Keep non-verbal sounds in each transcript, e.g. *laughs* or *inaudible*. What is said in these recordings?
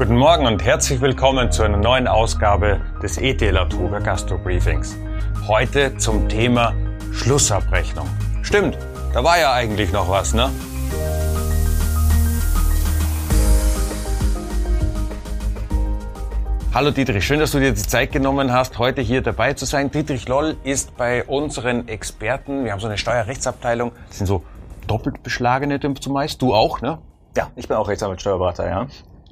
Guten Morgen und herzlich willkommen zu einer neuen Ausgabe des ETL Truger Gastro Briefings. Heute zum Thema Schlussabrechnung. Stimmt, da war ja eigentlich noch was, ne? Hallo Dietrich, schön, dass du dir die Zeit genommen hast, heute hier dabei zu sein. Dietrich Loll ist bei unseren Experten, wir haben so eine Steuerrechtsabteilung, das sind so doppelt beschlagene zumeist, du auch, ne? Ja, ich bin auch Rechtsanwalt Steuerberater, ja.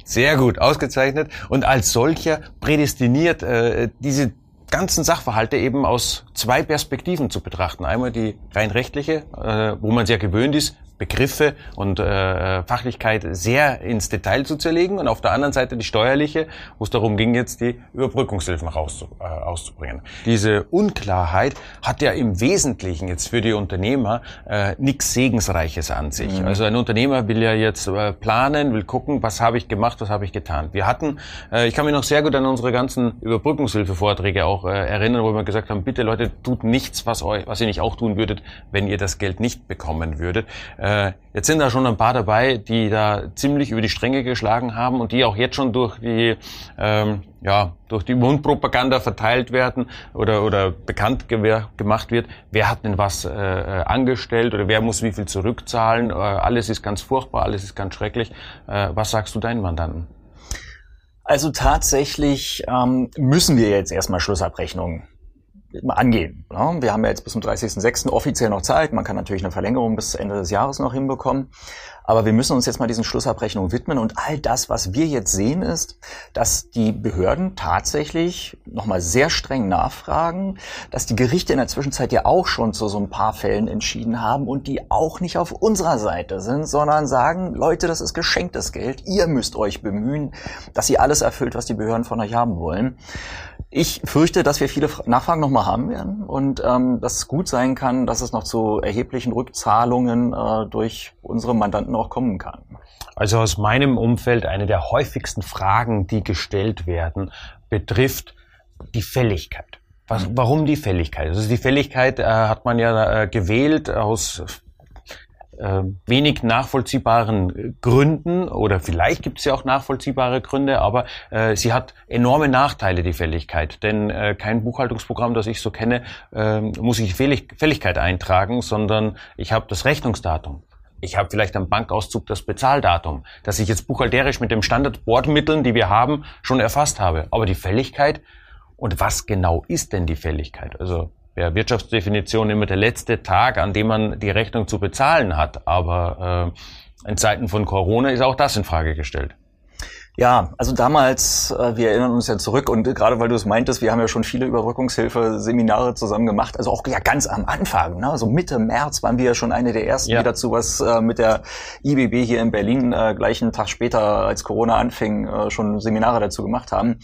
Sehr gut, ausgezeichnet. Und als solcher prädestiniert, äh, diese ganzen Sachverhalte eben aus zwei Perspektiven zu betrachten. Einmal die rein rechtliche, äh, wo man sehr gewöhnt ist, Begriffe und äh, Fachlichkeit sehr ins Detail zu zerlegen und auf der anderen Seite die steuerliche, wo es darum ging, jetzt die Überbrückungshilfen rauszu, äh, auszubringen. Diese Unklarheit hat ja im Wesentlichen jetzt für die Unternehmer äh, nichts Segensreiches an sich. Mhm. Also ein Unternehmer will ja jetzt äh, planen, will gucken, was habe ich gemacht, was habe ich getan. Wir hatten, äh, ich kann mich noch sehr gut an unsere ganzen Überbrückungshilfe-Vorträge auch äh, erinnern, wo wir gesagt haben, bitte Leute, tut nichts, was, euch, was ihr nicht auch tun würdet, wenn ihr das Geld nicht bekommen würdet. Äh, äh, jetzt sind da schon ein paar dabei, die da ziemlich über die Stränge geschlagen haben und die auch jetzt schon durch die ähm, ja durch die Mundpropaganda verteilt werden oder oder bekannt gemacht wird. Wer hat denn was äh, äh, angestellt oder wer muss wie viel zurückzahlen? Äh, alles ist ganz furchtbar, alles ist ganz schrecklich. Äh, was sagst du deinen Mandanten? Also tatsächlich ähm, müssen wir jetzt erstmal Schlussabrechnungen angehen. Wir haben ja jetzt bis zum 30.06. offiziell noch Zeit. Man kann natürlich eine Verlängerung bis Ende des Jahres noch hinbekommen. Aber wir müssen uns jetzt mal diesen Schlussabrechnungen widmen. Und all das, was wir jetzt sehen, ist, dass die Behörden tatsächlich nochmal sehr streng nachfragen, dass die Gerichte in der Zwischenzeit ja auch schon zu so ein paar Fällen entschieden haben und die auch nicht auf unserer Seite sind, sondern sagen, Leute, das ist geschenktes Geld. Ihr müsst euch bemühen, dass ihr alles erfüllt, was die Behörden von euch haben wollen. Ich fürchte, dass wir viele Nachfragen nochmal haben werden und ähm, dass es gut sein kann, dass es noch zu erheblichen Rückzahlungen äh, durch unsere Mandanten auch kommen kann. Also aus meinem Umfeld eine der häufigsten Fragen, die gestellt werden, betrifft die Fälligkeit. Was, warum die Fälligkeit? Also die Fälligkeit äh, hat man ja äh, gewählt aus äh, wenig nachvollziehbaren Gründen oder vielleicht gibt es ja auch nachvollziehbare Gründe, aber äh, sie hat enorme Nachteile, die Fälligkeit. Denn äh, kein Buchhaltungsprogramm, das ich so kenne, äh, muss ich Fällig Fälligkeit eintragen, sondern ich habe das Rechnungsdatum. Ich habe vielleicht am Bankauszug das Bezahldatum, das ich jetzt buchhalterisch mit den Standardbordmitteln, die wir haben, schon erfasst habe. Aber die Fälligkeit, und was genau ist denn die Fälligkeit? Also per Wirtschaftsdefinition immer der letzte Tag, an dem man die Rechnung zu bezahlen hat. Aber äh, in Zeiten von Corona ist auch das in Frage gestellt. Ja, also damals, äh, wir erinnern uns ja zurück und gerade weil du es meintest, wir haben ja schon viele Überbrückungshilfe-Seminare zusammen gemacht, also auch ja ganz am Anfang, ne? also Mitte März waren wir ja schon eine der ersten, ja. die dazu was äh, mit der IBB hier in Berlin äh, gleich einen Tag später, als Corona anfing, äh, schon Seminare dazu gemacht haben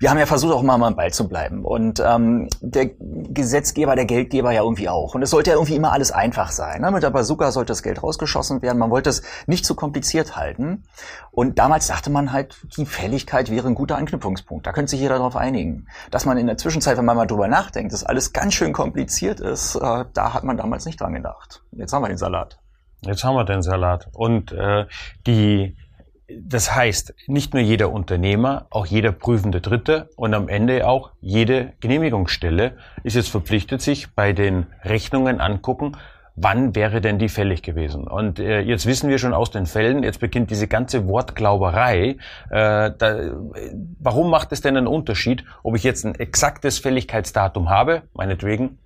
wir haben ja versucht, auch mal am Ball zu bleiben. Und ähm, der Gesetzgeber, der Geldgeber ja irgendwie auch. Und es sollte ja irgendwie immer alles einfach sein. Ne? Mit der Bazooka sollte das Geld rausgeschossen werden. Man wollte es nicht zu kompliziert halten. Und damals dachte man halt, die Fälligkeit wäre ein guter Anknüpfungspunkt. Da könnte sich jeder darauf einigen. Dass man in der Zwischenzeit, wenn man mal drüber nachdenkt, dass alles ganz schön kompliziert ist, äh, da hat man damals nicht dran gedacht. Jetzt haben wir den Salat. Jetzt haben wir den Salat. Und äh, die das heißt, nicht nur jeder Unternehmer, auch jeder prüfende Dritte und am Ende auch jede Genehmigungsstelle ist jetzt verpflichtet, sich bei den Rechnungen angucken, wann wäre denn die fällig gewesen? Und äh, jetzt wissen wir schon aus den Fällen, jetzt beginnt diese ganze Wortglauberei. Äh, da, warum macht es denn einen Unterschied, ob ich jetzt ein exaktes Fälligkeitsdatum habe, meinetwegen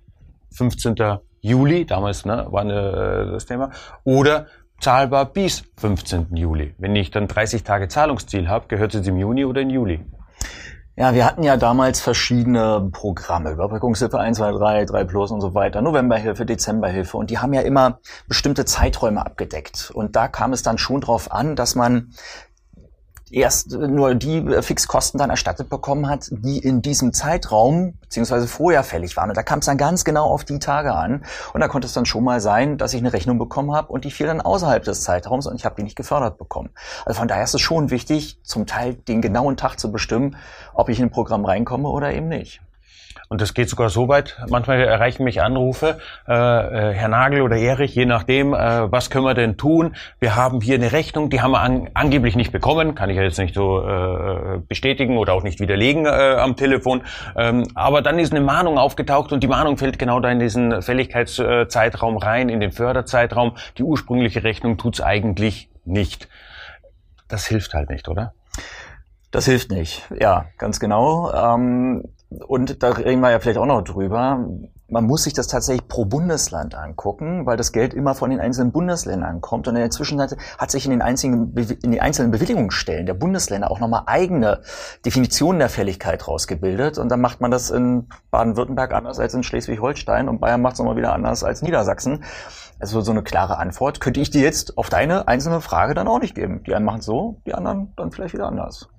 15. Juli, damals ne, war eine, das Thema, oder zahlbar bis 15. Juli. Wenn ich dann 30 Tage Zahlungsziel habe, gehört es im Juni oder in Juli? Ja, wir hatten ja damals verschiedene Programme, Überbrückungshilfe 1, 2, 3, 3 Plus und so weiter, Novemberhilfe, Dezemberhilfe und die haben ja immer bestimmte Zeiträume abgedeckt. Und da kam es dann schon drauf an, dass man erst nur die äh, Fixkosten dann erstattet bekommen hat, die in diesem Zeitraum beziehungsweise vorher fällig waren. Und da kam es dann ganz genau auf die Tage an. Und da konnte es dann schon mal sein, dass ich eine Rechnung bekommen habe und die fiel dann außerhalb des Zeitraums und ich habe die nicht gefördert bekommen. Also von daher ist es schon wichtig, zum Teil den genauen Tag zu bestimmen, ob ich in ein Programm reinkomme oder eben nicht. Und das geht sogar so weit, manchmal erreichen mich Anrufe, äh, äh, Herr Nagel oder Erich, je nachdem, äh, was können wir denn tun? Wir haben hier eine Rechnung, die haben wir an, angeblich nicht bekommen, kann ich ja jetzt nicht so äh, bestätigen oder auch nicht widerlegen äh, am Telefon. Ähm, aber dann ist eine Mahnung aufgetaucht und die Mahnung fällt genau da in diesen Fälligkeitszeitraum rein, in den Förderzeitraum. Die ursprüngliche Rechnung tut's eigentlich nicht. Das hilft halt nicht, oder? Das hilft nicht, ja, ganz genau. Ähm, und da reden wir ja vielleicht auch noch drüber. Man muss sich das tatsächlich pro Bundesland angucken, weil das Geld immer von den einzelnen Bundesländern kommt. Und in der Zwischenzeit hat sich in den, einzigen, in den einzelnen Bewilligungsstellen der Bundesländer auch nochmal eigene Definitionen der Fälligkeit rausgebildet. Und dann macht man das in Baden-Württemberg anders als in Schleswig-Holstein und Bayern macht es nochmal wieder anders als Niedersachsen. Also so eine klare Antwort könnte ich dir jetzt auf deine einzelne Frage dann auch nicht geben. Die einen machen so, die anderen dann vielleicht wieder anders.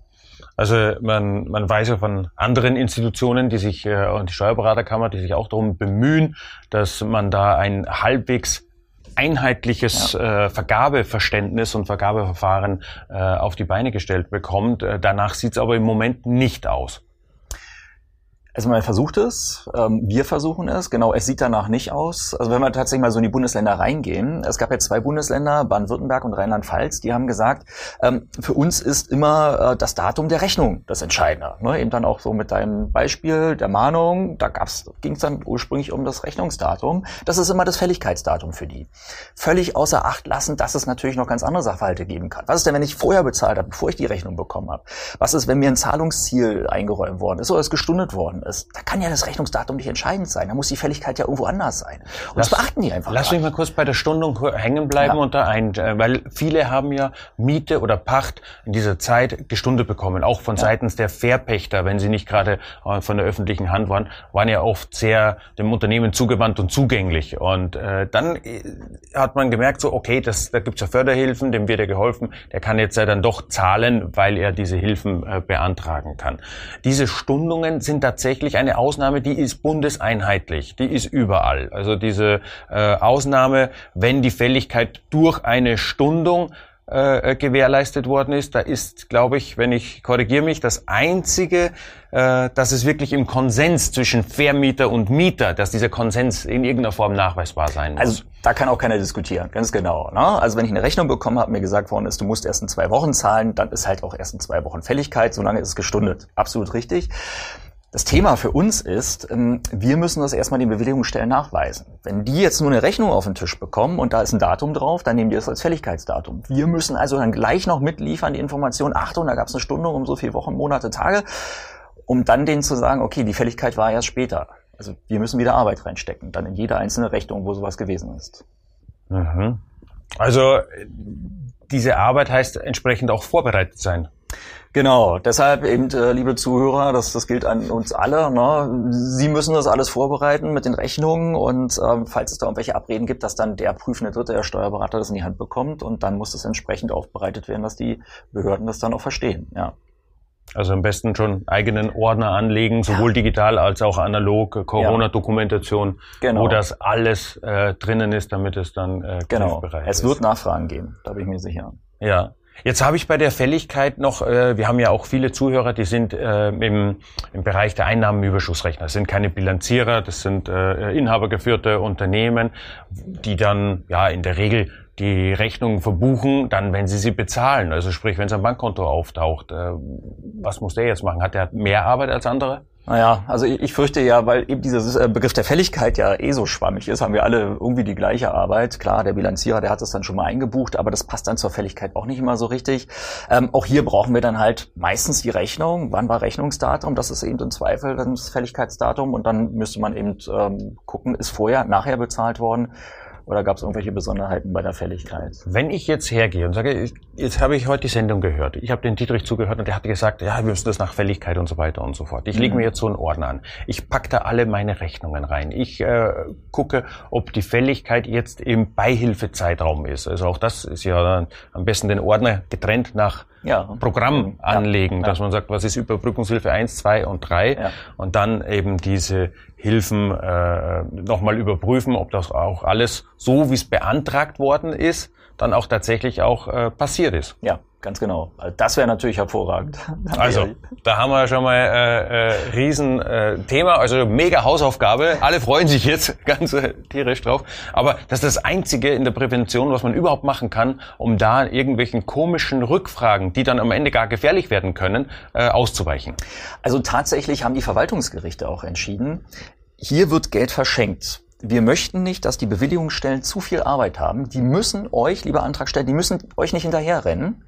Also man, man weiß ja von anderen Institutionen, die sich, äh, und die Steuerberaterkammer, die sich auch darum bemühen, dass man da ein halbwegs einheitliches ja. äh, Vergabeverständnis und Vergabeverfahren äh, auf die Beine gestellt bekommt. Äh, danach sieht es aber im Moment nicht aus. Also man versucht es, ähm, wir versuchen es, genau, es sieht danach nicht aus. Also wenn wir tatsächlich mal so in die Bundesländer reingehen, es gab ja zwei Bundesländer, Baden-Württemberg und Rheinland-Pfalz, die haben gesagt, ähm, für uns ist immer äh, das Datum der Rechnung das Entscheidende. Ne? Eben dann auch so mit deinem Beispiel der Mahnung, da ging es dann ursprünglich um das Rechnungsdatum. Das ist immer das Fälligkeitsdatum für die. Völlig außer Acht lassen, dass es natürlich noch ganz andere Sachverhalte geben kann. Was ist denn, wenn ich vorher bezahlt habe, bevor ich die Rechnung bekommen habe? Was ist, wenn mir ein Zahlungsziel eingeräumt worden ist oder es gestundet worden ist, da kann ja das Rechnungsdatum nicht entscheidend sein. Da muss die Fälligkeit ja irgendwo anders sein. Und lass, das beachten die einfach. Lass mich mal kurz bei der Stundung hängen bleiben ja. und da ein, äh, weil viele haben ja Miete oder Pacht in dieser Zeit gestundet bekommen, auch von ja. seitens der Verpächter, wenn sie nicht gerade äh, von der öffentlichen Hand waren, waren ja oft sehr dem Unternehmen zugewandt und zugänglich. Und äh, dann äh, hat man gemerkt, so okay, das, da gibt's ja Förderhilfen, dem wird ja geholfen, der kann jetzt ja dann doch zahlen, weil er diese Hilfen äh, beantragen kann. Diese Stundungen sind tatsächlich eine Ausnahme, die ist bundeseinheitlich, die ist überall. Also diese äh, Ausnahme, wenn die Fälligkeit durch eine Stundung äh, gewährleistet worden ist. Da ist, glaube ich, wenn ich korrigiere mich, das einzige, äh, dass es wirklich im Konsens zwischen Vermieter und Mieter, dass dieser Konsens in irgendeiner Form nachweisbar sein muss. Also da kann auch keiner diskutieren, ganz genau. Ne? Also wenn ich eine Rechnung bekommen habe, mir gesagt worden ist, du musst erst in zwei Wochen zahlen, dann ist halt auch erst in zwei Wochen Fälligkeit, solange ist es gestundet. Absolut richtig. Das Thema für uns ist, ähm, wir müssen das erstmal den Bewilligungsstellen nachweisen. Wenn die jetzt nur eine Rechnung auf den Tisch bekommen und da ist ein Datum drauf, dann nehmen die das als Fälligkeitsdatum. Wir müssen also dann gleich noch mitliefern die Information, Achtung, da gab es eine Stunde um so viele Wochen, Monate, Tage, um dann denen zu sagen, okay, die Fälligkeit war erst später. Also wir müssen wieder Arbeit reinstecken, dann in jede einzelne Rechnung, wo sowas gewesen ist. Mhm. Also diese Arbeit heißt entsprechend auch vorbereitet sein. Genau, deshalb eben, äh, liebe Zuhörer, das, das gilt an uns alle. Ne? Sie müssen das alles vorbereiten mit den Rechnungen und ähm, falls es da irgendwelche Abreden gibt, dass dann der prüfende Dritte, der Steuerberater, das in die Hand bekommt und dann muss das entsprechend aufbereitet werden, dass die Behörden das dann auch verstehen. Ja. Also am besten schon eigenen Ordner anlegen, sowohl ja. digital als auch analog, Corona-Dokumentation, genau. wo das alles äh, drinnen ist, damit es dann äh, genau. Es wird Nachfragen geben, da bin ich mir sicher. Ja. Jetzt habe ich bei der Fälligkeit noch, äh, wir haben ja auch viele Zuhörer, die sind äh, im, im Bereich der Einnahmenüberschussrechner. Das sind keine Bilanzierer, das sind äh, inhabergeführte Unternehmen, die dann ja in der Regel die Rechnungen verbuchen, dann wenn sie sie bezahlen. Also sprich, wenn es am Bankkonto auftaucht, äh, was muss der jetzt machen? Hat der mehr Arbeit als andere? Naja, also ich, ich fürchte ja, weil eben dieser äh, Begriff der Fälligkeit ja eh so schwammig ist, haben wir alle irgendwie die gleiche Arbeit. Klar, der Bilanzierer, der hat es dann schon mal eingebucht, aber das passt dann zur Fälligkeit auch nicht immer so richtig. Ähm, auch hier brauchen wir dann halt meistens die Rechnung. Wann war Rechnungsdatum? Das ist eben im Zweifel das Fälligkeitsdatum und dann müsste man eben ähm, gucken, ist vorher, nachher bezahlt worden. Oder gab es irgendwelche Besonderheiten bei der Fälligkeit? Wenn ich jetzt hergehe und sage, jetzt habe ich heute die Sendung gehört, ich habe den Dietrich zugehört und der hat gesagt, ja, wir müssen das nach Fälligkeit und so weiter und so fort. Ich mhm. lege mir jetzt so einen Ordner an. Ich packe da alle meine Rechnungen rein. Ich äh, gucke, ob die Fälligkeit jetzt im Beihilfezeitraum ist. Also auch das ist ja am besten den Ordner getrennt nach ja. Programm anlegen, dass man sagt, was ist Überbrückungshilfe 1, 2 und 3 ja. und dann eben diese Hilfen äh, nochmal überprüfen, ob das auch alles so, wie es beantragt worden ist, dann auch tatsächlich auch äh, passiert ist. Ja, Ganz genau. Also das wäre natürlich hervorragend. Also, *laughs* da haben wir schon mal äh, äh, riesen äh, Thema, also mega Hausaufgabe. Alle freuen sich jetzt *laughs* ganz äh, tierisch drauf. Aber das ist das Einzige in der Prävention, was man überhaupt machen kann, um da irgendwelchen komischen Rückfragen, die dann am Ende gar gefährlich werden können, äh, auszuweichen. Also tatsächlich haben die Verwaltungsgerichte auch entschieden, hier wird Geld verschenkt wir möchten nicht, dass die Bewilligungsstellen zu viel Arbeit haben. Die müssen euch, liebe Antragsteller, die müssen euch nicht hinterherrennen.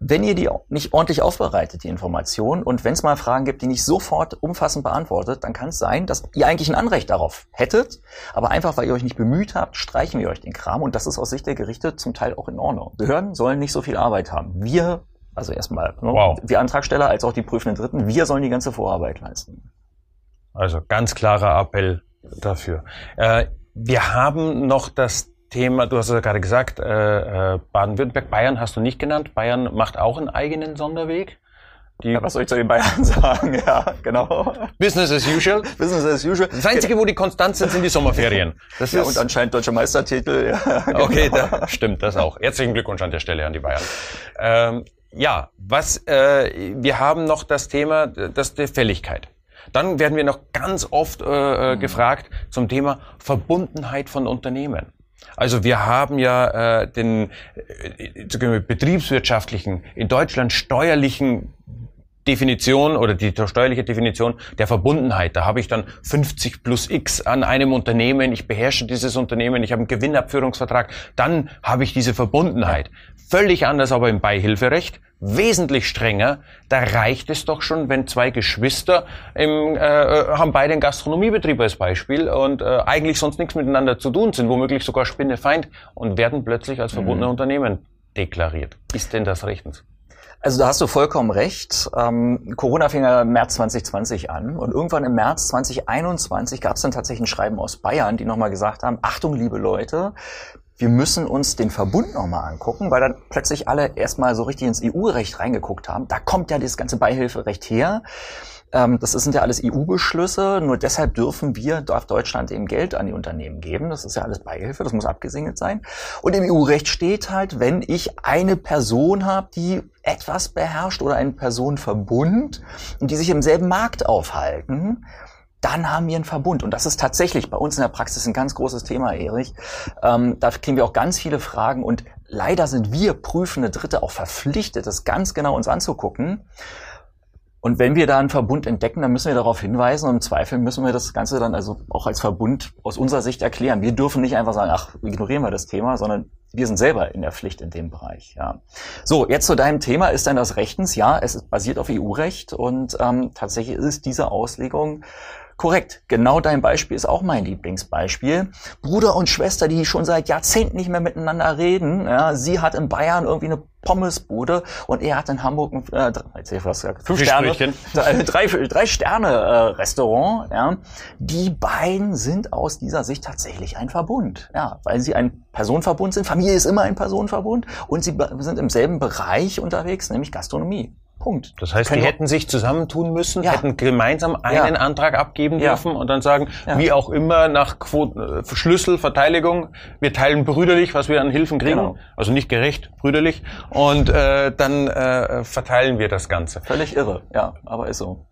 Wenn ihr die nicht ordentlich aufbereitet, die Information, und wenn es mal Fragen gibt, die nicht sofort umfassend beantwortet, dann kann es sein, dass ihr eigentlich ein Anrecht darauf hättet, aber einfach weil ihr euch nicht bemüht habt, streichen wir euch den Kram und das ist aus Sicht der Gerichte zum Teil auch in Ordnung. Behörden sollen nicht so viel Arbeit haben. Wir, also erstmal, ne, wow. wir Antragsteller als auch die prüfenden Dritten, wir sollen die ganze Vorarbeit leisten. Also ganz klarer Appell dafür. Äh, wir haben noch das Thema, du hast es ja gerade gesagt, äh, äh, Baden-Württemberg, Bayern hast du nicht genannt. Bayern macht auch einen eigenen Sonderweg. Die ja, was soll ich zu den Bayern *laughs* sagen? Ja, genau. Business as usual. *laughs* Business as usual. Das Einzige, wo die konstant sind, sind die Sommerferien. Das ja, ist und anscheinend deutsche Meistertitel. Ja, *laughs* genau. Okay, da stimmt das auch. Herzlichen Glückwunsch an der Stelle an die Bayern. Ähm, ja, was äh, wir haben noch das Thema, das der Fälligkeit. Dann werden wir noch ganz oft äh, äh, mhm. gefragt zum Thema Verbundenheit von Unternehmen. Also wir haben ja äh, den äh, betriebswirtschaftlichen, in Deutschland steuerlichen Definition oder die steuerliche Definition der Verbundenheit. Da habe ich dann 50 plus X an einem Unternehmen, ich beherrsche dieses Unternehmen, ich habe einen Gewinnabführungsvertrag, dann habe ich diese Verbundenheit. Völlig anders aber im Beihilferecht, wesentlich strenger. Da reicht es doch schon, wenn zwei Geschwister im, äh, haben beide einen Gastronomiebetrieb als Beispiel und äh, eigentlich sonst nichts miteinander zu tun sind, womöglich sogar Spinnefeind und werden plötzlich als verbundene mhm. Unternehmen deklariert. Ist denn das rechtens? Also da hast du vollkommen recht. Ähm, Corona fing ja im März 2020 an und irgendwann im März 2021 gab es dann tatsächlich ein Schreiben aus Bayern, die nochmal gesagt haben, Achtung, liebe Leute, wir müssen uns den Verbund nochmal angucken, weil dann plötzlich alle erstmal so richtig ins EU-Recht reingeguckt haben. Da kommt ja das ganze Beihilferecht her. Ähm, das sind ja alles EU-Beschlüsse. Nur deshalb dürfen wir, darf Deutschland eben Geld an die Unternehmen geben. Das ist ja alles Beihilfe, das muss abgesegnet sein. Und im EU-Recht steht halt, wenn ich eine Person habe, die etwas beherrscht oder einen Personenverbund und die sich im selben Markt aufhalten, dann haben wir einen Verbund. Und das ist tatsächlich bei uns in der Praxis ein ganz großes Thema, Erich. Ähm, da kriegen wir auch ganz viele Fragen und leider sind wir prüfende Dritte auch verpflichtet, das ganz genau uns anzugucken. Und wenn wir da einen Verbund entdecken, dann müssen wir darauf hinweisen und im Zweifel müssen wir das Ganze dann also auch als Verbund aus unserer Sicht erklären. Wir dürfen nicht einfach sagen, ach, ignorieren wir das Thema, sondern wir sind selber in der Pflicht in dem Bereich. Ja. So, jetzt zu deinem Thema. Ist denn das rechtens? Ja, es basiert auf EU-Recht und ähm, tatsächlich ist diese Auslegung Korrekt, genau dein Beispiel ist auch mein Lieblingsbeispiel. Bruder und Schwester, die schon seit Jahrzehnten nicht mehr miteinander reden. Ja, sie hat in Bayern irgendwie eine Pommesbude und er hat in Hamburg ein äh, ich was fünf Sterne, *laughs* drei, drei Sterne äh, Restaurant. Ja. Die beiden sind aus dieser Sicht tatsächlich ein Verbund, ja, weil sie ein Personenverbund sind. Familie ist immer ein Personenverbund und sie sind im selben Bereich unterwegs, nämlich Gastronomie. Punkt. Das heißt, die hätten sich zusammentun müssen, ja. hätten gemeinsam einen ja. Antrag abgeben ja. dürfen und dann sagen, wie auch immer nach Quoten, äh, Schlüssel, Verteidigung, wir teilen brüderlich, was wir an Hilfen kriegen, genau. also nicht gerecht, brüderlich, und äh, dann äh, verteilen wir das Ganze. Völlig irre, ja, aber ist so.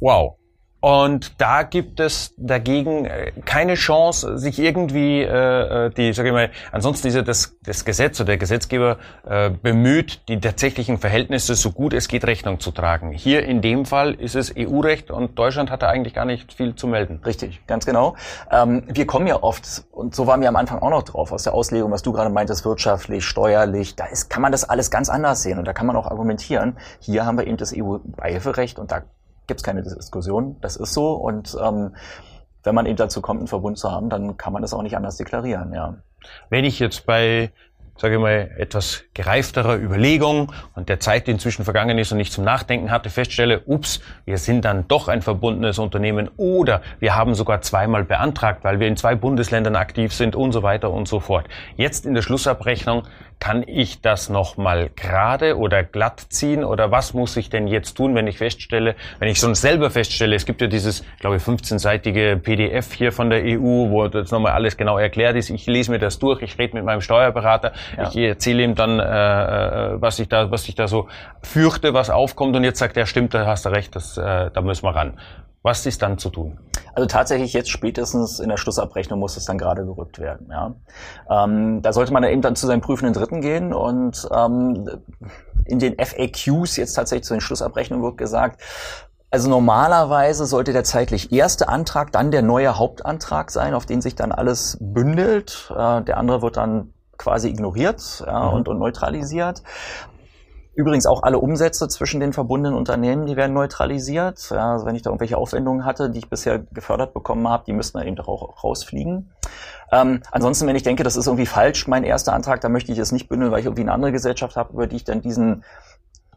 Wow. Und da gibt es dagegen äh, keine Chance, sich irgendwie äh, äh, die, sage ich mal, ansonsten ist ja das, das Gesetz oder der Gesetzgeber äh, bemüht, die tatsächlichen Verhältnisse so gut es geht Rechnung zu tragen. Hier in dem Fall ist es EU-Recht und Deutschland hat da eigentlich gar nicht viel zu melden. Richtig, ganz genau. Ähm, wir kommen ja oft, und so waren wir am Anfang auch noch drauf, aus der Auslegung, was du gerade meintest, wirtschaftlich, steuerlich, da ist, kann man das alles ganz anders sehen und da kann man auch argumentieren. Hier haben wir eben das EU-Beihilferecht und da gibt es keine Diskussion. Das ist so. Und ähm, wenn man eben dazu kommt, einen Verbund zu haben, dann kann man das auch nicht anders deklarieren, ja. Wenn ich jetzt bei sage ich mal, etwas gereifterer Überlegung und der Zeit, die inzwischen vergangen ist und nicht zum Nachdenken hatte, feststelle, ups, wir sind dann doch ein verbundenes Unternehmen oder wir haben sogar zweimal beantragt, weil wir in zwei Bundesländern aktiv sind und so weiter und so fort. Jetzt in der Schlussabrechnung kann ich das nochmal gerade oder glatt ziehen oder was muss ich denn jetzt tun, wenn ich feststelle, wenn ich schon selber feststelle, es gibt ja dieses, glaube ich, 15-seitige PDF hier von der EU, wo das nochmal alles genau erklärt ist. Ich lese mir das durch, ich rede mit meinem Steuerberater, ja. ich erzähle ihm dann, äh, äh, was ich da, was ich da so fürchte, was aufkommt und jetzt sagt er, stimmt, da hast du recht, das, äh, da müssen wir ran. Was ist dann zu tun? Also tatsächlich jetzt spätestens in der Schlussabrechnung muss es dann gerade gerückt werden. Ja. Ähm, da sollte man eben dann zu seinem prüfenden Dritten gehen und ähm, in den FAQs jetzt tatsächlich zu den Schlussabrechnungen wird gesagt, also normalerweise sollte der zeitlich erste Antrag dann der neue Hauptantrag sein, auf den sich dann alles bündelt. Äh, der andere wird dann quasi ignoriert ja, mhm. und, und neutralisiert. Übrigens auch alle Umsätze zwischen den verbundenen Unternehmen, die werden neutralisiert. Ja, also wenn ich da irgendwelche Aufwendungen hatte, die ich bisher gefördert bekommen habe, die müssten dann eben auch rausfliegen. Ähm, ansonsten, wenn ich denke, das ist irgendwie falsch, mein erster Antrag, dann möchte ich es nicht bündeln, weil ich irgendwie eine andere Gesellschaft habe, über die ich dann diesen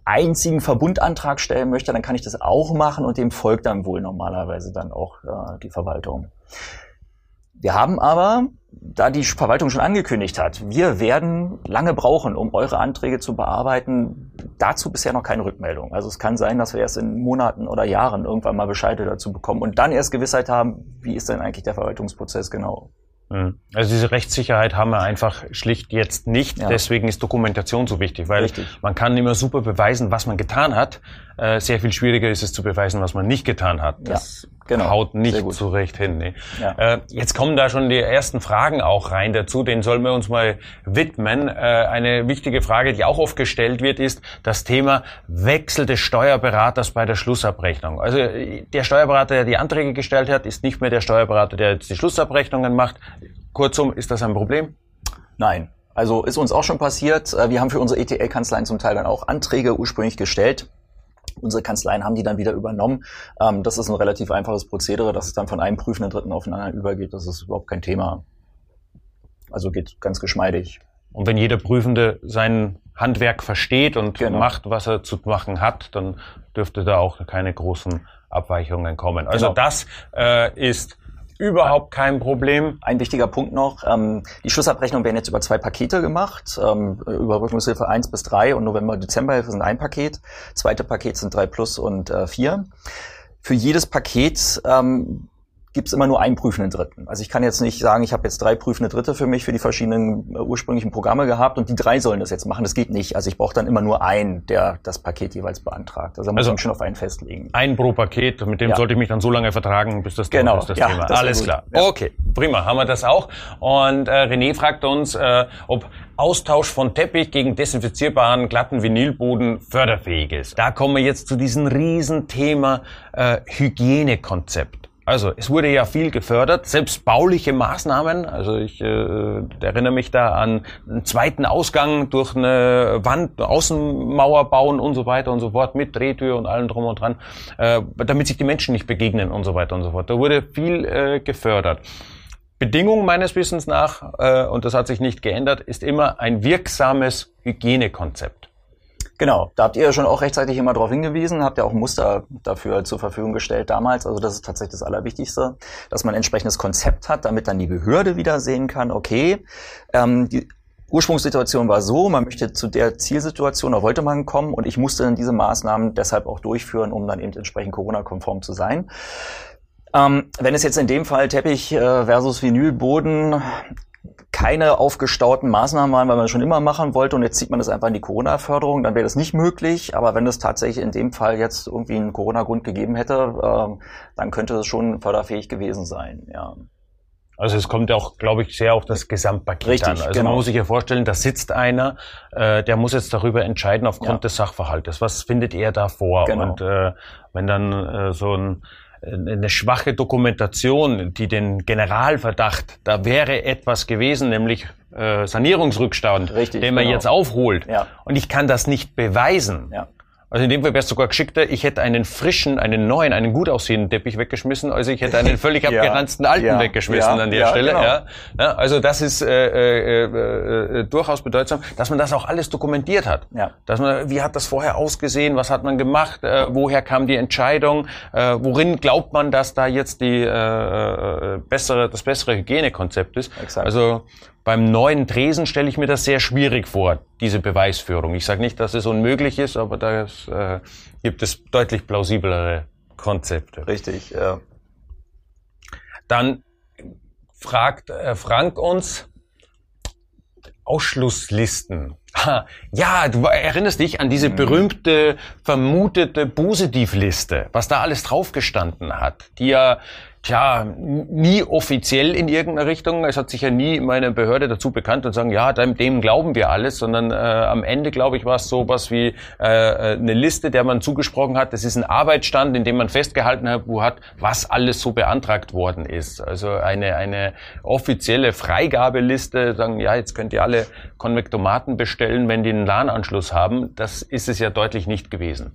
einzigen Verbundantrag stellen möchte, dann kann ich das auch machen und dem folgt dann wohl normalerweise dann auch äh, die Verwaltung. Wir haben aber, da die Verwaltung schon angekündigt hat, wir werden lange brauchen, um eure Anträge zu bearbeiten, dazu bisher noch keine Rückmeldung. Also es kann sein, dass wir erst in Monaten oder Jahren irgendwann mal Bescheide dazu bekommen und dann erst Gewissheit haben, wie ist denn eigentlich der Verwaltungsprozess genau. Mhm. Also diese Rechtssicherheit haben wir einfach schlicht jetzt nicht. Ja. Deswegen ist Dokumentation so wichtig, weil Richtig. man kann immer super beweisen, was man getan hat. Äh, sehr viel schwieriger ist es zu beweisen, was man nicht getan hat. Das genau. haut nicht so recht hin. Nee. Ja. Äh, jetzt kommen da schon die ersten Fragen auch rein dazu, den sollen wir uns mal widmen. Äh, eine wichtige Frage, die auch oft gestellt wird, ist das Thema Wechsel des Steuerberaters bei der Schlussabrechnung. Also der Steuerberater, der die Anträge gestellt hat, ist nicht mehr der Steuerberater, der jetzt die Schlussabrechnungen macht. Kurzum, ist das ein Problem? Nein. Also ist uns auch schon passiert. Äh, wir haben für unsere ETL-Kanzleien zum Teil dann auch Anträge ursprünglich gestellt Unsere Kanzleien haben die dann wieder übernommen. Ähm, das ist ein relativ einfaches Prozedere, dass es dann von einem prüfenden Dritten auf den anderen übergeht. Das ist überhaupt kein Thema. Also geht ganz geschmeidig. Und wenn jeder Prüfende sein Handwerk versteht und genau. macht, was er zu machen hat, dann dürfte da auch keine großen Abweichungen kommen. Also genau. das äh, ist Überhaupt kein Problem. Ein wichtiger Punkt noch, ähm, die Schlussabrechnungen werden jetzt über zwei Pakete gemacht, ähm, Überbrückungshilfe 1 bis 3 und November-Dezemberhilfe sind ein Paket, zweite Paket sind 3 plus und äh, 4. Für jedes Paket ähm, gibt es immer nur einen prüfenden Dritten. Also ich kann jetzt nicht sagen, ich habe jetzt drei prüfende Dritte für mich für die verschiedenen äh, ursprünglichen Programme gehabt und die drei sollen das jetzt machen. Das geht nicht. Also ich brauche dann immer nur einen, der das Paket jeweils beantragt. Also da muss also, mich schon auf einen festlegen. Ein pro Paket, mit dem ja. sollte ich mich dann so lange vertragen, bis das genau. ist das ja, Thema. Das Alles klar. Ja. Okay, prima, haben wir das auch. Und äh, René fragt uns, äh, ob Austausch von Teppich gegen desinfizierbaren glatten Vinylboden förderfähig ist. Da kommen wir jetzt zu diesem Riesenthema äh, Hygienekonzept. Also es wurde ja viel gefördert, selbst bauliche Maßnahmen. Also ich äh, erinnere mich da an einen zweiten Ausgang durch eine Wand, Außenmauer bauen und so weiter und so fort mit Drehtür und allem drum und dran, äh, damit sich die Menschen nicht begegnen und so weiter und so fort. Da wurde viel äh, gefördert. Bedingung meines Wissens nach, äh, und das hat sich nicht geändert, ist immer ein wirksames Hygienekonzept. Genau, da habt ihr ja schon auch rechtzeitig immer darauf hingewiesen, habt ja auch ein Muster dafür zur Verfügung gestellt damals. Also das ist tatsächlich das Allerwichtigste, dass man ein entsprechendes Konzept hat, damit dann die Behörde wieder sehen kann, okay, ähm, die Ursprungssituation war so, man möchte zu der Zielsituation, da wollte man kommen und ich musste dann diese Maßnahmen deshalb auch durchführen, um dann eben entsprechend Corona-konform zu sein. Ähm, wenn es jetzt in dem Fall Teppich äh, versus Vinylboden keine aufgestauten Maßnahmen waren, weil man das schon immer machen wollte und jetzt zieht man das einfach in die Corona-Förderung, dann wäre das nicht möglich. Aber wenn es tatsächlich in dem Fall jetzt irgendwie einen Corona-Grund gegeben hätte, äh, dann könnte es schon förderfähig gewesen sein. Ja. Also es kommt auch, glaube ich, sehr auf das Gesamtpaket Richtig, an. Also genau. man muss sich ja vorstellen, da sitzt einer, äh, der muss jetzt darüber entscheiden aufgrund ja. des Sachverhaltes. Was findet er da vor? Genau. Und äh, wenn dann äh, so ein eine schwache Dokumentation, die den Generalverdacht, da wäre etwas gewesen, nämlich äh, Sanierungsrückstand, Richtig, den man genau. jetzt aufholt. Ja. Und ich kann das nicht beweisen. Ja. Also in dem Fall wäre es sogar geschickter, ich hätte einen frischen, einen neuen, einen gut aussehenden Teppich weggeschmissen, also ich hätte einen völlig *laughs* abgeranzten alten ja, weggeschmissen ja, an der ja, Stelle. Genau. Ja. Ja, also das ist äh, äh, äh, äh, durchaus bedeutsam, dass man das auch alles dokumentiert hat. Ja. Dass man, wie hat das vorher ausgesehen, was hat man gemacht, äh, woher kam die Entscheidung, äh, worin glaubt man, dass da jetzt die äh, äh, bessere, das bessere Hygienekonzept ist. Exakt. Also beim neuen Tresen stelle ich mir das sehr schwierig vor, diese Beweisführung. Ich sage nicht, dass es unmöglich ist, aber da äh, gibt es deutlich plausiblere Konzepte. Richtig, ja. Dann fragt äh, Frank uns, Ausschlusslisten. Ja, du erinnerst dich an diese mhm. berühmte, vermutete Positivliste, was da alles draufgestanden hat, die ja tja, nie offiziell in irgendeiner Richtung. Es hat sich ja nie meine Behörde dazu bekannt und sagen, ja, dem, dem glauben wir alles, sondern äh, am Ende, glaube ich, war es so was wie äh, eine Liste, der man zugesprochen hat. Das ist ein Arbeitsstand, in dem man festgehalten hat, wo hat, was alles so beantragt worden ist. Also eine, eine offizielle Freigabeliste, sagen, ja, jetzt könnt ihr alle Konvektomaten bestellen, wenn die einen LAN-Anschluss haben. Das ist es ja deutlich nicht gewesen.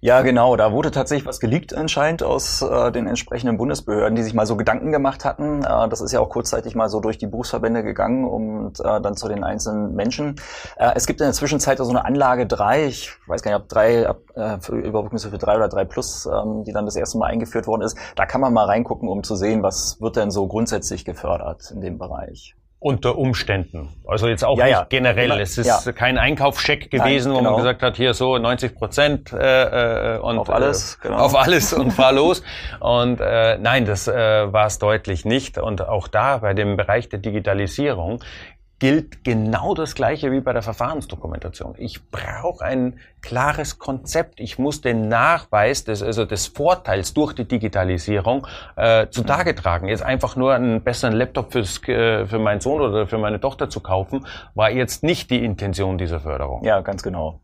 Ja, genau. Da wurde tatsächlich was geleakt anscheinend aus äh, den entsprechenden Bundesbehörden Behörden, die sich mal so Gedanken gemacht hatten. Äh, das ist ja auch kurzzeitig mal so durch die Berufsverbände gegangen und äh, dann zu den einzelnen Menschen. Äh, es gibt in der Zwischenzeit so eine Anlage 3, ich weiß gar nicht, ob 3, für Überbrückungshilfe 3 oder 3 Plus, ähm, die dann das erste Mal eingeführt worden ist. Da kann man mal reingucken, um zu sehen, was wird denn so grundsätzlich gefördert in dem Bereich. Unter Umständen. Also jetzt auch ja, nicht ja. generell. Es ist ja. kein Einkaufscheck gewesen, Nein, genau. wo man genau. gesagt hat, hier so 90 Prozent äh, äh, und auf alles, äh, genau. auf alles und fahr *laughs* los. Und äh, nein, das äh, war es deutlich nicht. Und auch da bei dem Bereich der Digitalisierung gilt genau das Gleiche wie bei der Verfahrensdokumentation. Ich brauche ein klares Konzept. Ich muss den Nachweis des, also des Vorteils durch die Digitalisierung äh, zutage tragen. Jetzt einfach nur einen besseren Laptop fürs, äh, für meinen Sohn oder für meine Tochter zu kaufen, war jetzt nicht die Intention dieser Förderung. Ja, ganz genau.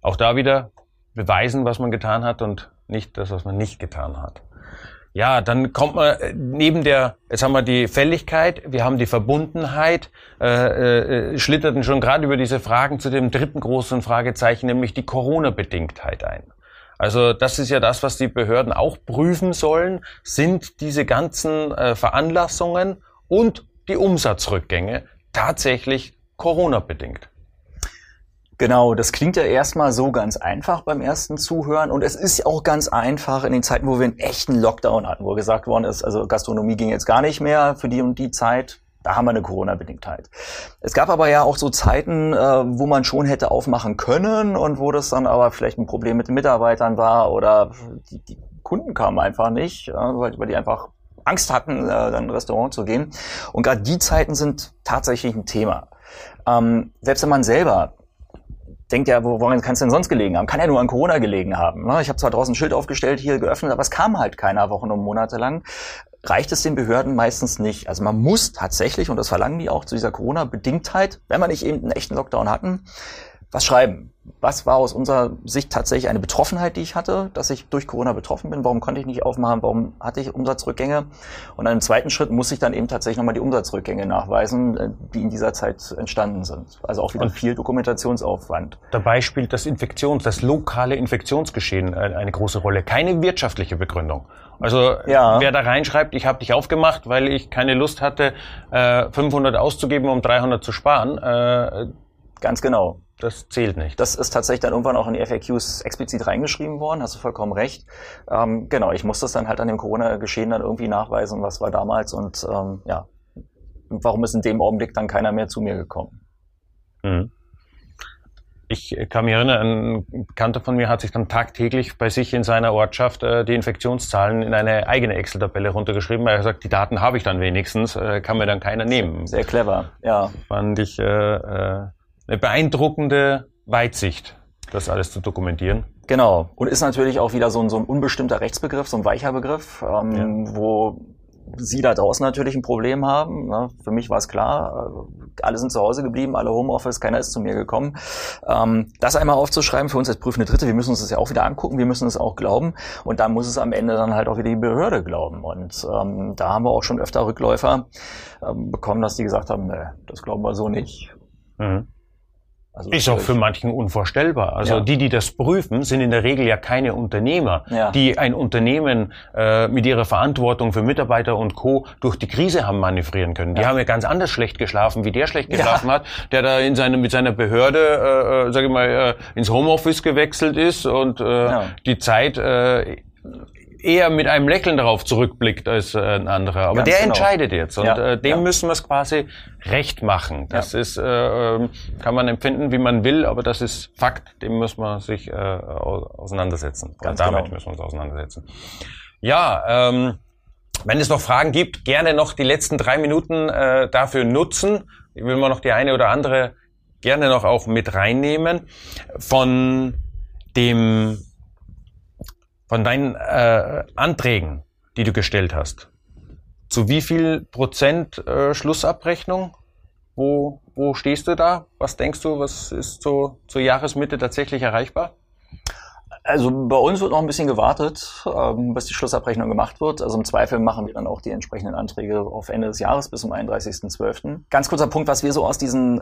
Auch da wieder beweisen, was man getan hat und nicht das, was man nicht getan hat. Ja, dann kommt man äh, neben der, jetzt haben wir die Fälligkeit, wir haben die Verbundenheit, äh, äh, schlitterten schon gerade über diese Fragen zu dem dritten großen Fragezeichen, nämlich die Corona-Bedingtheit ein. Also das ist ja das, was die Behörden auch prüfen sollen, sind diese ganzen äh, Veranlassungen und die Umsatzrückgänge tatsächlich Corona-bedingt. Genau, das klingt ja erstmal so ganz einfach beim ersten Zuhören und es ist auch ganz einfach in den Zeiten, wo wir einen echten Lockdown hatten, wo gesagt worden ist, also Gastronomie ging jetzt gar nicht mehr für die und die Zeit. Da haben wir eine Corona-Bedingtheit. Es gab aber ja auch so Zeiten, äh, wo man schon hätte aufmachen können und wo das dann aber vielleicht ein Problem mit den Mitarbeitern war oder die, die Kunden kamen einfach nicht, weil, die einfach Angst hatten, äh, dann in ein Restaurant zu gehen. Und gerade die Zeiten sind tatsächlich ein Thema. Ähm, selbst wenn man selber denkt ja, woran kann es denn sonst gelegen haben? Kann ja nur an Corona gelegen haben. Ne? Ich habe zwar draußen ein Schild aufgestellt, hier geöffnet, aber es kam halt keiner Wochen und Monate lang. Reicht es den Behörden meistens nicht. Also man muss tatsächlich, und das verlangen die auch zu dieser Corona-Bedingtheit, wenn man nicht eben einen echten Lockdown hatten, was schreiben. Was war aus unserer Sicht tatsächlich eine Betroffenheit, die ich hatte, dass ich durch Corona betroffen bin? Warum konnte ich nicht aufmachen? Warum hatte ich Umsatzrückgänge? Und im zweiten Schritt muss ich dann eben tatsächlich nochmal die Umsatzrückgänge nachweisen, äh, die in dieser Zeit entstanden sind. Also auch wieder Und viel Dokumentationsaufwand. Dabei spielt das Infektions, das lokale Infektionsgeschehen äh, eine große Rolle. Keine wirtschaftliche Begründung. Also ja. wer da reinschreibt, ich habe dich aufgemacht, weil ich keine Lust hatte, 500 äh, auszugeben, um 300 zu sparen. Ganz genau. Das zählt nicht. Das ist tatsächlich dann irgendwann auch in die FAQs explizit reingeschrieben worden, hast du vollkommen recht. Ähm, genau, ich muss das dann halt an dem Corona-Geschehen dann irgendwie nachweisen, was war damals und ähm, ja, warum ist in dem Augenblick dann keiner mehr zu mir gekommen. Mhm. Ich kann mich erinnern, ein Bekannter von mir hat sich dann tagtäglich bei sich in seiner Ortschaft äh, die Infektionszahlen in eine eigene Excel-Tabelle runtergeschrieben. Er hat gesagt, die Daten habe ich dann wenigstens, äh, kann mir dann keiner nehmen. Sehr clever, ja. Fand ich äh, äh, eine beeindruckende Weitsicht, das alles zu dokumentieren. Genau. Und ist natürlich auch wieder so ein, so ein unbestimmter Rechtsbegriff, so ein weicher Begriff, ähm, ja. wo Sie da draußen natürlich ein Problem haben. Ne? Für mich war es klar, alle sind zu Hause geblieben, alle Homeoffice, keiner ist zu mir gekommen. Ähm, das einmal aufzuschreiben, für uns als prüfende Dritte, wir müssen uns das ja auch wieder angucken, wir müssen es auch glauben und dann muss es am Ende dann halt auch wieder die Behörde glauben. Und ähm, da haben wir auch schon öfter Rückläufer ähm, bekommen, dass die gesagt haben, nee, das glauben wir so nicht. Mhm. Also ist auch für manchen unvorstellbar. Also ja. die, die das prüfen, sind in der Regel ja keine Unternehmer, ja. die ein Unternehmen äh, mit ihrer Verantwortung für Mitarbeiter und Co. durch die Krise haben manövrieren können. Die ja. haben ja ganz anders schlecht geschlafen, wie der schlecht geschlafen hat, der da in seine, mit seiner Behörde, äh, äh sage ich mal, äh, ins Homeoffice gewechselt ist und äh, die Zeit äh, eher mit einem Lächeln darauf zurückblickt als äh, ein anderer. Aber Ganz der genau. entscheidet jetzt und ja, äh, dem ja. müssen wir es quasi recht machen. Das ja. ist, äh, ähm, kann man empfinden, wie man will, aber das ist Fakt, dem muss man sich äh, auseinandersetzen. Ganz und damit genau. müssen wir uns auseinandersetzen. Ja, ähm, wenn es noch Fragen gibt, gerne noch die letzten drei Minuten äh, dafür nutzen. Ich will mal noch die eine oder andere gerne noch auch mit reinnehmen. Von dem, von deinen äh, Anträgen, die du gestellt hast. Zu wie viel Prozent äh, Schlussabrechnung? Wo, wo stehst du da? Was denkst du, was ist so zur Jahresmitte tatsächlich erreichbar? Also bei uns wird noch ein bisschen gewartet, ähm, bis die Schlussabrechnung gemacht wird. Also im Zweifel machen wir dann auch die entsprechenden Anträge auf Ende des Jahres bis zum 31.12. Ganz kurzer Punkt, was wir so aus diesen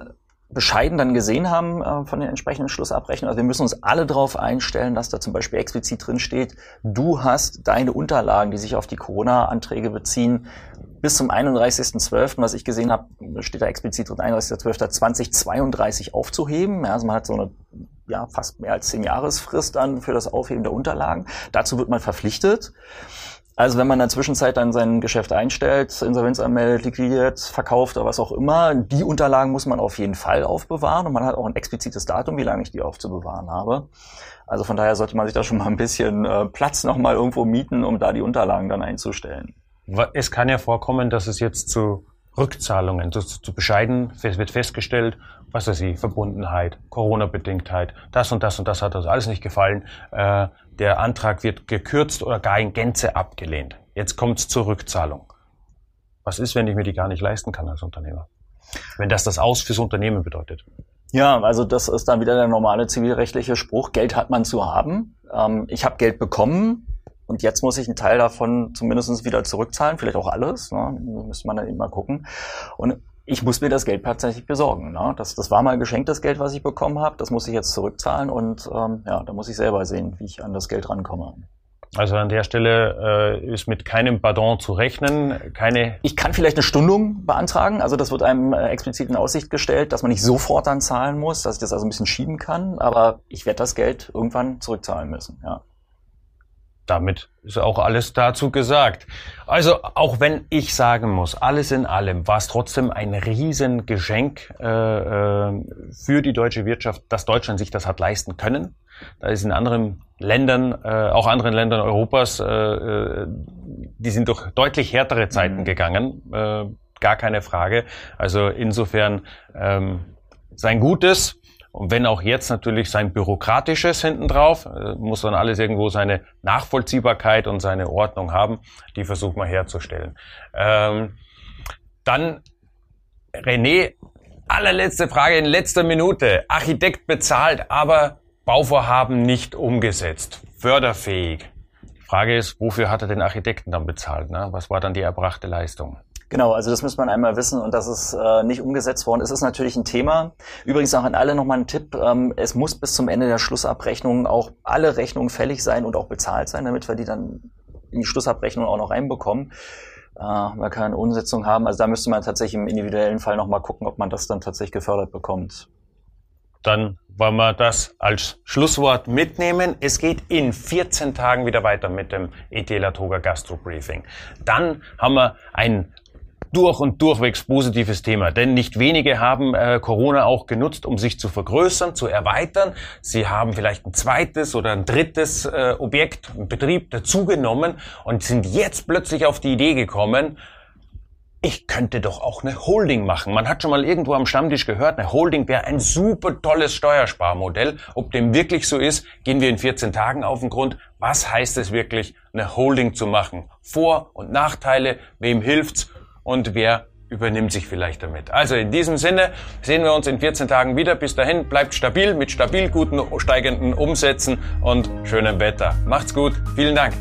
bescheiden dann gesehen haben äh, von den entsprechenden Schlussabrechnungen. Also wir müssen uns alle darauf einstellen, dass da zum Beispiel explizit drin steht, du hast deine Unterlagen, die sich auf die Corona-Anträge beziehen, bis zum 31.12., was ich gesehen habe, steht da explizit drin, 31.12.2032 aufzuheben. Ja, also man hat so eine ja, fast mehr als zehn Jahresfrist dann für das Aufheben der Unterlagen. Dazu wird man verpflichtet. Also wenn man in der Zwischenzeit dann sein Geschäft einstellt, Insolvenz anmeldet, liquidiert, verkauft oder was auch immer, die Unterlagen muss man auf jeden Fall aufbewahren und man hat auch ein explizites Datum, wie lange ich die aufzubewahren habe. Also von daher sollte man sich da schon mal ein bisschen äh, Platz nochmal irgendwo mieten, um da die Unterlagen dann einzustellen. Es kann ja vorkommen, dass es jetzt zu Rückzahlungen, zu, zu bescheiden wird festgestellt, was weiß ich, Verbundenheit, Corona-Bedingtheit, das und das und das hat uns alles nicht gefallen. Äh, der Antrag wird gekürzt oder gar in Gänze abgelehnt. Jetzt kommt es zur Rückzahlung. Was ist, wenn ich mir die gar nicht leisten kann als Unternehmer? Wenn das das Aus fürs Unternehmen bedeutet. Ja, also das ist dann wieder der normale zivilrechtliche Spruch. Geld hat man zu haben. Ähm, ich habe Geld bekommen und jetzt muss ich einen Teil davon zumindest wieder zurückzahlen, vielleicht auch alles. Ne? Müsste man dann eben mal gucken. Und ich muss mir das Geld tatsächlich besorgen. Ne? Das, das war mal geschenktes Geld, was ich bekommen habe. Das muss ich jetzt zurückzahlen und ähm, ja, da muss ich selber sehen, wie ich an das Geld rankomme. Also an der Stelle äh, ist mit keinem Pardon zu rechnen, keine. Ich kann vielleicht eine Stundung beantragen. Also das wird einem äh, explizit in Aussicht gestellt, dass man nicht sofort dann zahlen muss, dass ich das also ein bisschen schieben kann. Aber ich werde das Geld irgendwann zurückzahlen müssen. Ja damit ist auch alles dazu gesagt. Also auch wenn ich sagen muss, alles in allem war es trotzdem ein Riesengeschenk äh, äh, für die deutsche Wirtschaft, dass Deutschland sich das hat leisten können. Da ist in anderen Ländern, äh, auch anderen Ländern Europas, äh, äh die sind durch deutlich härtere Zeiten mhm. gegangen, äh, gar keine Frage. Also insofern ähm, sein Gutes. Und wenn auch jetzt natürlich sein Bürokratisches hinten drauf, äh, muss dann alles irgendwo seine Nachvollziehbarkeit und seine Ordnung haben, die versucht man herzustellen. Ähm, dann René, allerletzte Frage in letzter Minute. Architekt bezahlt, aber Bauvorhaben nicht umgesetzt. Förderfähig. Die Frage ist, wofür hat er den Architekten dann bezahlt? Ne? Was war dann die erbrachte Leistung? Genau, also das muss man einmal wissen und dass es äh, nicht umgesetzt worden ist, ist natürlich ein Thema. Übrigens auch an alle nochmal ein Tipp, ähm, es muss bis zum Ende der Schlussabrechnung auch alle Rechnungen fällig sein und auch bezahlt sein, damit wir die dann in die Schlussabrechnung auch noch reinbekommen. Äh, wir keine Umsetzung haben. Also da müsste man tatsächlich im individuellen Fall nochmal gucken, ob man das dann tatsächlich gefördert bekommt. Dann wollen wir das als Schlusswort mitnehmen. Es geht in 14 Tagen wieder weiter mit dem ET Latoga Gastro Briefing. Dann haben wir ein durch und durchwegs positives Thema, denn nicht wenige haben äh, Corona auch genutzt, um sich zu vergrößern, zu erweitern. Sie haben vielleicht ein zweites oder ein drittes äh, Objekt, einen Betrieb dazugenommen und sind jetzt plötzlich auf die Idee gekommen, ich könnte doch auch eine Holding machen. Man hat schon mal irgendwo am Stammtisch gehört, eine Holding wäre ein super tolles Steuersparmodell. Ob dem wirklich so ist, gehen wir in 14 Tagen auf den Grund. Was heißt es wirklich, eine Holding zu machen? Vor- und Nachteile, wem hilft's? Und wer übernimmt sich vielleicht damit. Also in diesem Sinne sehen wir uns in 14 Tagen wieder. Bis dahin bleibt stabil mit stabil guten steigenden Umsätzen und schönem Wetter. Macht's gut. Vielen Dank.